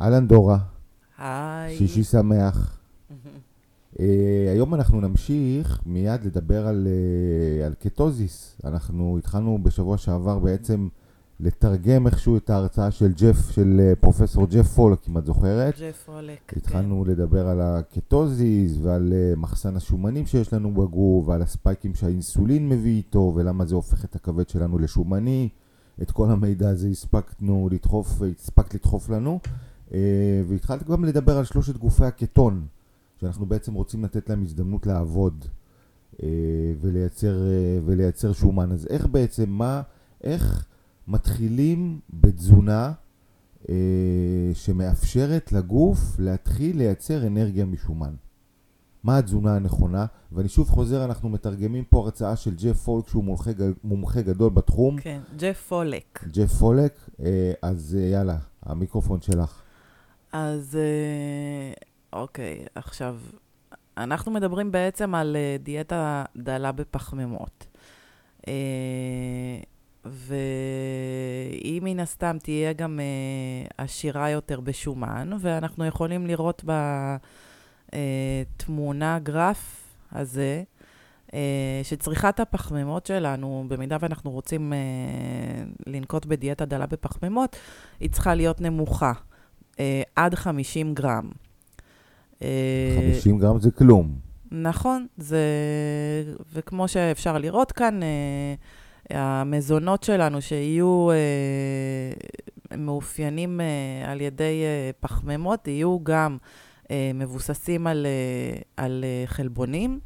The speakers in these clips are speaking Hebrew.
אהלן דורה, היי. שישי שמח. Uh, היום אנחנו נמשיך מיד לדבר על, uh, על קטוזיס. אנחנו התחלנו בשבוע שעבר בעצם לתרגם איכשהו את ההרצאה של ג'ף, של uh, פרופסור ג'ף פולק, אם את זוכרת. ג'ף פולק. התחלנו לדבר על הקטוזיס ועל uh, מחסן השומנים שיש לנו בגוף ועל הספייקים שהאינסולין מביא איתו ולמה זה הופך את הכבד שלנו לשומני. את כל המידע הזה הספקנו לדחוף, הספקת לדחוף לנו. Uh, והתחלת גם לדבר על שלושת גופי הקטון. שאנחנו בעצם רוצים לתת להם הזדמנות לעבוד אה, ולייצר, אה, ולייצר שומן. אז איך בעצם, מה, איך מתחילים בתזונה אה, שמאפשרת לגוף להתחיל לייצר אנרגיה משומן? מה התזונה הנכונה? ואני שוב חוזר, אנחנו מתרגמים פה הרצאה של ג'ף פולק, שהוא מומחה, מומחה גדול בתחום. כן, ג'ף פולק. ג'ף פולק, אה, אז אה, יאללה, המיקרופון שלך. אז אה, אוקיי, עכשיו, אנחנו מדברים בעצם על אה, דיאטה דלה בפחמימות. אה, והיא מן הסתם תהיה גם עשירה יותר בשומן, ואנחנו יכולים לראות בתמונה, גרף הזה, שצריכת הפחמימות שלנו, במידה ואנחנו רוצים לנקוט בדיאטה דלה בפחמימות, היא צריכה להיות נמוכה, עד 50 גרם. 50 אה, גרם זה כלום. נכון, זה... וכמו שאפשר לראות כאן, אה, המזונות שלנו שיהיו אה, מאופיינים על ידי פחמימות, יהיו גם מבוססים על, על חלבונים,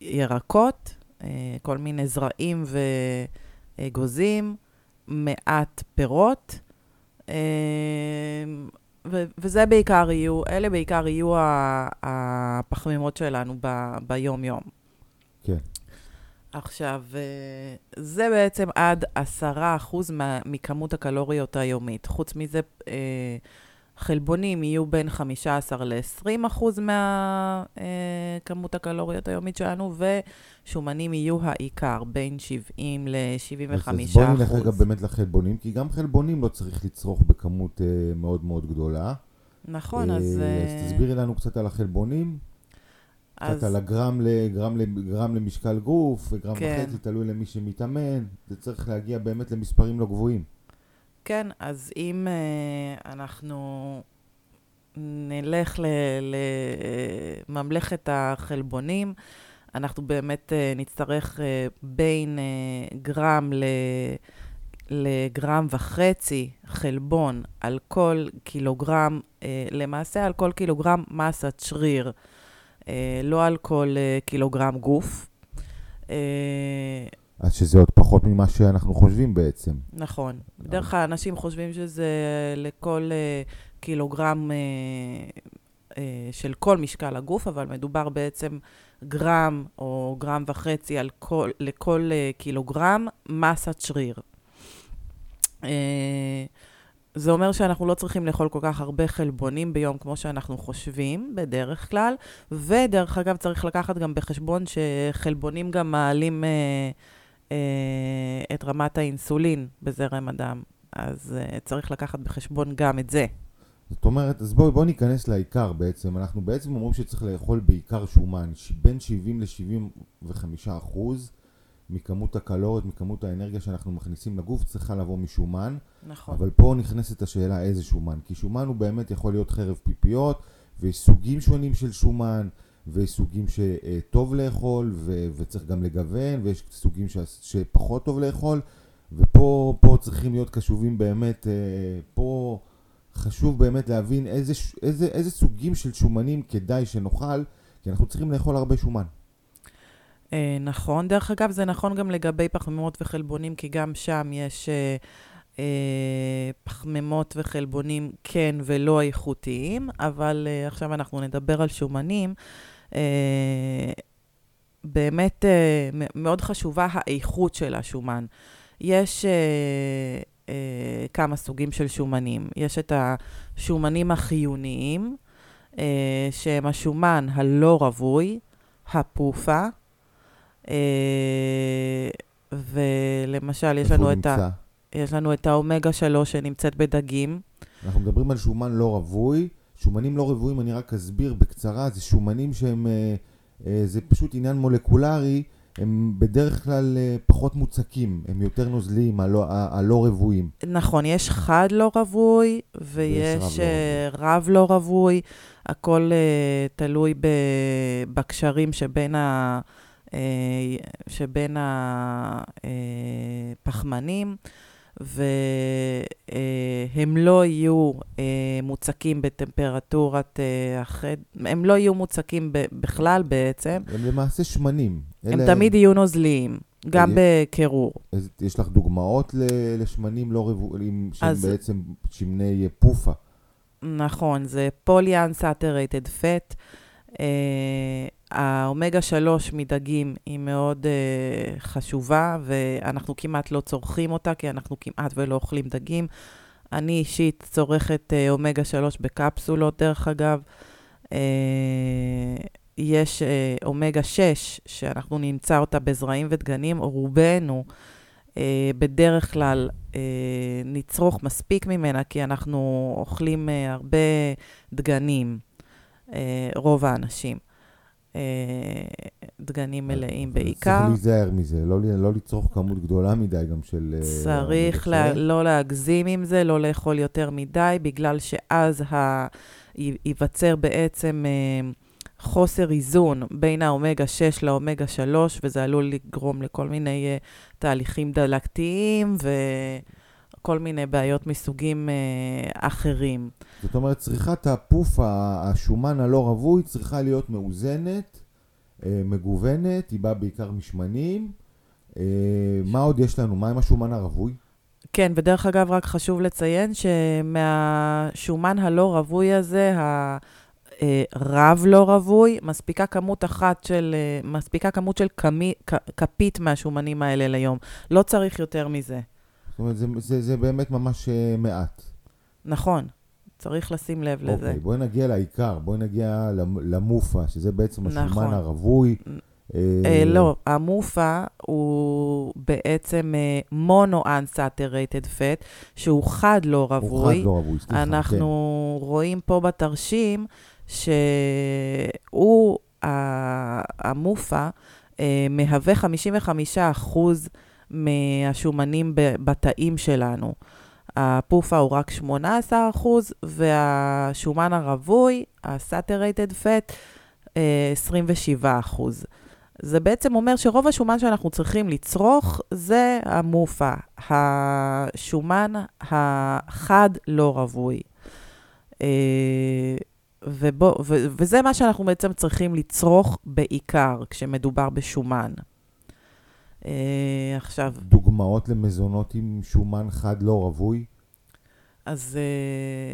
ירקות, כל מיני זרעים ואגוזים, מעט פירות. ו- וזה בעיקר יהיו, אלה בעיקר יהיו הפחמימות שלנו ב- ביום-יום. כן. עכשיו, אה, זה בעצם עד עשרה אחוז מכמות הקלוריות היומית. חוץ מזה, אה, חלבונים יהיו בין 15 ל-20 אחוז מכמות הקלוריות היומית שלנו, ושומנים יהיו העיקר, בין 70 ל-75 אחוז. אז בואי נלך רגע באמת לחלבונים, כי גם חלבונים לא צריך לצרוך בכמות uh, מאוד מאוד גדולה. נכון, uh, אז... אז תסבירי לנו קצת על החלבונים. אז... קצת על הגרם לגרם, לגרם למשקל גוף, וגרם כן. וחצי, תלוי למי שמתאמן. זה צריך להגיע באמת למספרים לא גבוהים. כן, אז אם uh, אנחנו נלך לממלכת החלבונים, אנחנו באמת uh, נצטרך uh, בין uh, גרם ל... לגרם וחצי חלבון על כל קילוגרם, למעשה על כל קילוגרם מסת שריר, לא על כל קילוגרם גוף. אז שזה עוד פחות ממה שאנחנו חושבים בעצם. נכון. בדרך כלל אנשים חושבים שזה לכל uh, קילוגרם uh, של כל משקל הגוף, אבל מדובר בעצם גרם או גרם וחצי על כל, לכל קילוגרם מסת שריר. זה אומר שאנחנו לא צריכים לאכול כל כך הרבה חלבונים ביום כמו שאנחנו חושבים, בדרך כלל. ודרך אגב, צריך לקחת גם בחשבון שחלבונים גם מעלים... אה, את רמת האינסולין בזרם הדם. אז אה, צריך לקחת בחשבון גם את זה. זאת אומרת, אז בואו בוא ניכנס לעיקר בעצם. אנחנו בעצם אומרים שצריך לאכול בעיקר שומן, בין 70 ל-75 אחוז מכמות הקלוריות, מכמות האנרגיה שאנחנו מכניסים לגוף, צריכה לבוא משומן. נכון. אבל פה נכנסת השאלה איזה שומן. כי שומן הוא באמת יכול להיות חרב פיפיות, ויש סוגים שונים של שומן. ויש סוגים שטוב לאכול ו- וצריך גם לגוון, ויש סוגים ש- שפחות טוב לאכול, ופה צריכים להיות קשובים באמת, אה, פה חשוב באמת להבין איזה, איזה, איזה סוגים של שומנים כדאי שנאכל, כי אנחנו צריכים לאכול הרבה שומן. אה, נכון, דרך אגב זה נכון גם לגבי פחמימות וחלבונים, כי גם שם יש אה, אה, פחמימות וחלבונים כן ולא איכותיים, אבל אה, עכשיו אנחנו נדבר על שומנים. אה, באמת אה, מאוד חשובה האיכות של השומן. יש אה, אה, כמה סוגים של שומנים. יש את השומנים החיוניים, אה, שהם השומן הלא רווי, הפופה, אה, ולמשל יש לנו את ה... יש לנו את האומגה 3 שנמצאת בדגים. אנחנו מדברים על שומן לא רווי. שומנים לא רבועים, אני רק אסביר בקצרה, זה שומנים שהם, אה, אה, זה פשוט עניין מולקולרי, הם בדרך כלל אה, פחות מוצקים, הם יותר נוזליים, הלא, הלא רבועים. נכון, יש חד לא רווי ויש רב לא, רב לא רווי, הכל תלוי בקשרים שבין ה... שבין הפחמנים. והם לא יהיו אה, מוצקים בטמפרטורת אה, החד, הם לא יהיו מוצקים בכלל בעצם. הם למעשה שמנים. הם אלה... תמיד יהיו נוזליים, גם בקירור. יש לך דוגמאות לשמנים לא רבועים, שהם אז... בעצם שמני פופה? נכון, זה פולי-unsaturated fat. האומגה 3 מדגים היא מאוד uh, חשובה, ואנחנו כמעט לא צורכים אותה, כי אנחנו כמעט ולא אוכלים דגים. אני אישית צורכת uh, אומגה 3 בקפסולות, דרך אגב. Uh, יש uh, אומגה 6, שאנחנו נמצא אותה בזרעים ודגנים, רובנו uh, בדרך כלל uh, נצרוך מספיק ממנה, כי אנחנו אוכלים uh, הרבה דגנים, uh, רוב האנשים. אה, דגנים מלאים בעיקר. צריך להיזהר מזה, לא, לא לצרוך כמות גדולה מדי גם של... אה, צריך לה, לא להגזים עם זה, לא לאכול יותר מדי, בגלל שאז ה... ייווצר בעצם אה, חוסר איזון בין האומגה 6 לאומגה 3, וזה עלול לגרום לכל מיני תהליכים דלקתיים וכל מיני בעיות מסוגים אחרים. זאת אומרת, צריכת הפוף, השומן הלא רווי, צריכה להיות מאוזנת, אה, מגוונת, היא באה בעיקר משמנים. אה, מה עוד יש לנו? מה עם השומן הרווי? כן, ודרך אגב, רק חשוב לציין שמהשומן הלא רווי הזה, הרב לא רווי, מספיקה כמות אחת של, אה, מספיקה כמות של קמי, כפית מהשומנים האלה ליום. לא צריך יותר מזה. זאת אומרת, זה, זה, זה באמת ממש מעט. נכון. צריך לשים לב okay, לזה. אוקיי, בואי נגיע לעיקר, בואי נגיע למופה, שזה בעצם השומן נכון. הרווי. אה, אה, לא, המופה הוא בעצם מונו-unsaturated fat, שהוא חד לא רווי. הוא חד לא רווי, סליחה, כן. אנחנו רואים פה בתרשים שהוא, המופה, אה, מהווה 55% מהשומנים בתאים שלנו. הפופה הוא רק 18%, והשומן הרווי, ה-saturated fat, 27%. זה בעצם אומר שרוב השומן שאנחנו צריכים לצרוך זה המופה, השומן החד לא רווי. אה, ובו, ו, וזה מה שאנחנו בעצם צריכים לצרוך בעיקר כשמדובר בשומן. Uh, עכשיו... דוגמאות למזונות עם שומן חד לא רווי? אז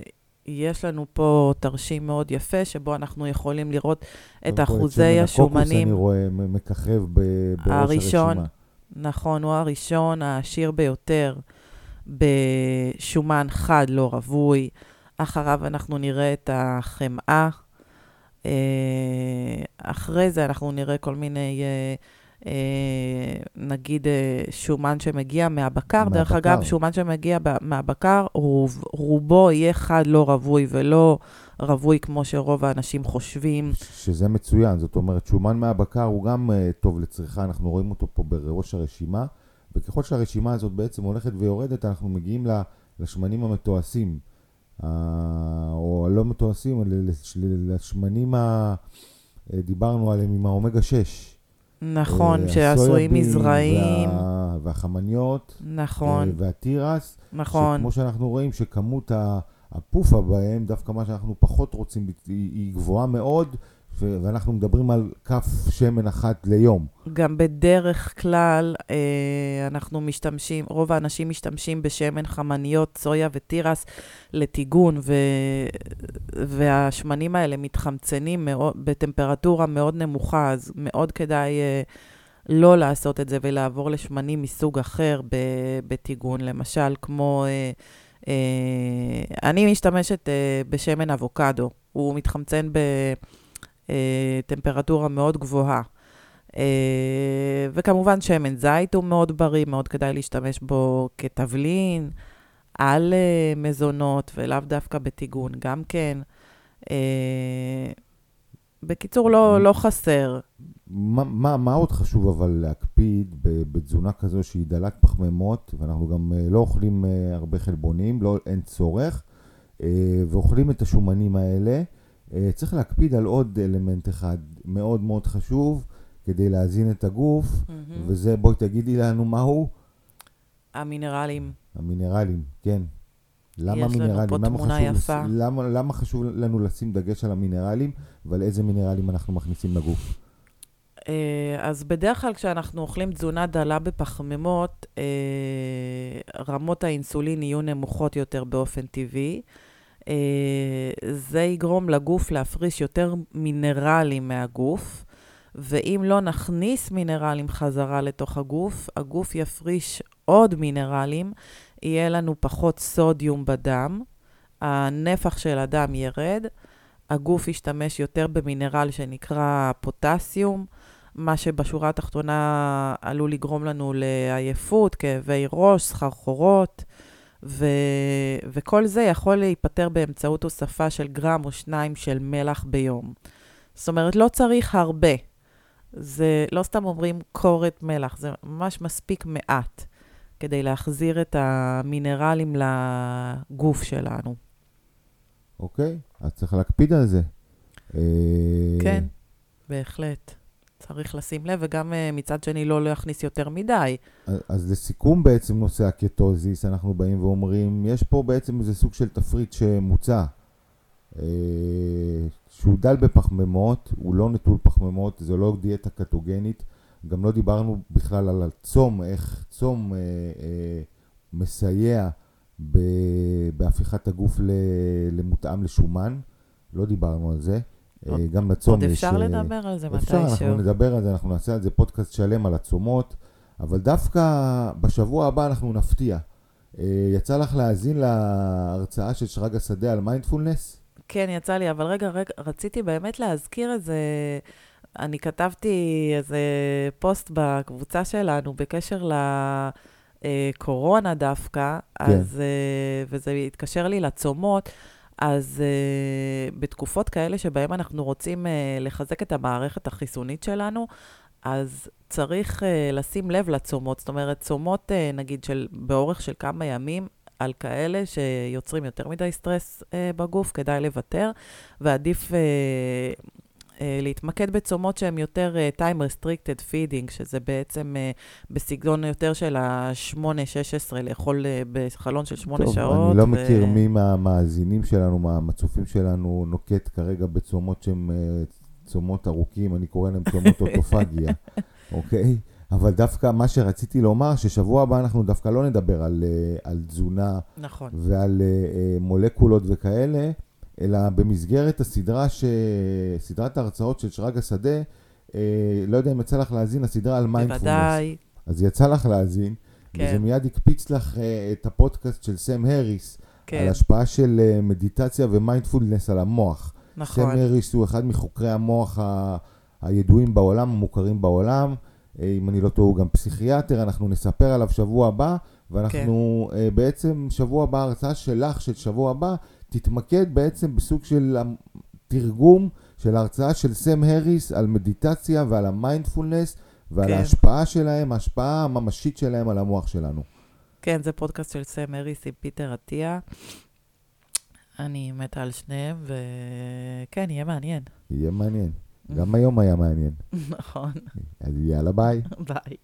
uh, יש לנו פה תרשים מאוד יפה, שבו אנחנו יכולים לראות את אחוזי השומנים. הקוקוס אני רואה מככב בראש הראשון, הרשימה. נכון, הוא הראשון העשיר ביותר בשומן חד לא רווי. אחריו אנחנו נראה את החמאה. אה, אחרי זה אנחנו נראה כל מיני... אה, נגיד אה, שומן שמגיע מהבקר, מהבקר. דרך אגב, שומן שמגיע מהבקר, רוב, רובו יהיה חד לא רווי ולא רווי כמו שרוב האנשים חושבים. שזה מצוין, זאת אומרת, שומן מהבקר הוא גם uh, טוב לצריכה, אנחנו רואים אותו פה בראש הרשימה, וככל שהרשימה הזאת בעצם הולכת ויורדת, אנחנו מגיעים לשמנים המתועשים, uh, או הלא מתועשים, לשמנים ה... דיברנו עליהם עם האומגה 6. נכון, אה, שעשויים מזרעים. וה... והחמניות. נכון. אה, והתירס. נכון. שכמו שאנחנו רואים, שכמות הפופה בהם, דווקא מה שאנחנו פחות רוצים, היא גבוהה מאוד, ואנחנו מדברים על כף שמן אחת ליום. גם בדרך כלל אה, אנחנו משתמשים, רוב האנשים משתמשים בשמן חמניות, סויה ותירס לטיגון, ו, והשמנים האלה מתחמצנים מאוד, בטמפרטורה מאוד נמוכה, אז מאוד כדאי אה, לא לעשות את זה ולעבור לשמנים מסוג אחר בטיגון, למשל כמו... אה, אני משתמשת בשמן אבוקדו, הוא מתחמצן ב... אה, טמפרטורה מאוד גבוהה. אה, וכמובן שמן זית הוא מאוד בריא, מאוד כדאי להשתמש בו כתבלין, על אה, מזונות ולאו דווקא בטיגון גם כן. בקיצור, לא, לא חסר. מה, מה, מה עוד חשוב אבל להקפיד בתזונה כזו שהיא דלת פחמימות, ואנחנו גם לא אוכלים הרבה חלבונים, לא, אין צורך, ואוכלים את השומנים האלה. צריך להקפיד על עוד אלמנט אחד מאוד מאוד חשוב, כדי להזין את הגוף, mm-hmm. וזה, בואי תגידי לנו מהו? המינרלים. המינרלים, כן. למה יש מינרלים? לנו פה תמונה חשוב, יפה. למה, למה חשוב לנו לשים דגש על המינרלים, ועל איזה מינרלים אנחנו מכניסים לגוף? אה, אז בדרך כלל כשאנחנו אוכלים תזונה דלה בפחמימות, אה, רמות האינסולין יהיו נמוכות יותר באופן טבעי. אה, זה יגרום לגוף להפריש יותר מינרלים מהגוף. ואם לא נכניס מינרלים חזרה לתוך הגוף, הגוף יפריש עוד מינרלים, יהיה לנו פחות סודיום בדם, הנפח של הדם ירד, הגוף ישתמש יותר במינרל שנקרא פוטסיום, מה שבשורה התחתונה עלול לגרום לנו לעייפות, כאבי ראש, סחרחורות, ו... וכל זה יכול להיפתר באמצעות הוספה של גרם או שניים של מלח ביום. זאת אומרת, לא צריך הרבה. זה לא סתם אומרים קורת מלח, זה ממש מספיק מעט כדי להחזיר את המינרלים לגוף שלנו. אוקיי, אז צריך להקפיד על זה. אה, כן, בהחלט. צריך לשים לב, וגם uh, מצד שני לא להכניס יותר מדי. אז, אז לסיכום בעצם נושא הקטוזיס, אנחנו באים ואומרים, יש פה בעצם איזה סוג של תפריט שמוצע. אה, שהוא דל בפחמימות, הוא לא נטול פחמימות, זה לא דיאטה קטוגנית. גם לא דיברנו בכלל על הצום, איך צום אה, אה, מסייע בהפיכת הגוף למותאם לשומן. לא דיברנו על זה. עוד, אה, גם לצום עוד יש... עוד אפשר אה, לדבר על זה מתישהו. אפשר, אנחנו נדבר על זה, אנחנו נעשה על זה פודקאסט שלם על הצומות, אבל דווקא בשבוע הבא אנחנו נפתיע. אה, יצא לך להאזין להרצאה של שרגא שדה על מיינדפולנס? כן, יצא לי, אבל רגע, רגע, רציתי באמת להזכיר איזה... אני כתבתי איזה פוסט בקבוצה שלנו בקשר לקורונה דווקא, כן. אז, וזה התקשר לי לצומות. אז אה, בתקופות כאלה שבהן אנחנו רוצים uh, לחזק את המערכת החיסונית שלנו, אז צריך uh, לשים לב לצומות. זאת אומרת, צומות, uh, נגיד, של, באורך של כמה ימים, על כאלה שיוצרים יותר מדי סטרס אה, בגוף, כדאי לוותר, ועדיף אה, להתמקד בצומות שהן יותר אה, time restricted feeding, שזה בעצם אה, בסגנון יותר של ה-8-16, לאכול אה, בחלון של 8 טוב, שעות. טוב, אני לא ו... מכיר מי מהמאזינים שלנו, מהמצופים שלנו, נוקט כרגע בצומות שהן אה, צומות ארוכים, אני קורא להם צומות אוטופגיה, אוקיי? אבל דווקא מה שרציתי לומר, ששבוע הבא אנחנו דווקא לא נדבר על, אה, על תזונה נכון. ועל אה, מולקולות וכאלה, אלא במסגרת הסדרה, ש... סדרת ההרצאות של שרגא שדה, אה, לא יודע אם יצא לך להאזין לסדרה על מיינדפולנס. בוודאי. אז יצא לך להאזין, כן. וזה מיד הקפיץ לך אה, את הפודקאסט של סם הריס, כן. על השפעה של אה, מדיטציה ומיינדפולנס על המוח. נכון. סם הריס הוא אחד מחוקרי המוח ה... הידועים בעולם, המוכרים בעולם. אה, אם אני לא טועה, הוא גם פסיכיאטר, אנחנו נספר עליו שבוע הבא, ואנחנו כן. אה, בעצם, שבוע הבא, ההרצאה שלך של שבוע הבא, תתמקד בעצם בסוג של תרגום של ההרצאה של סם הריס על מדיטציה ועל המיינדפולנס ועל כן. ההשפעה שלהם, ההשפעה הממשית שלהם על המוח שלנו. כן, זה פודקאסט של סם הריס עם פיטר עטיה. אני מתה על שניהם, וכן, יהיה מעניין. יהיה מעניין. גם היום היה מעניין. נכון. אז יאללה ביי. ביי.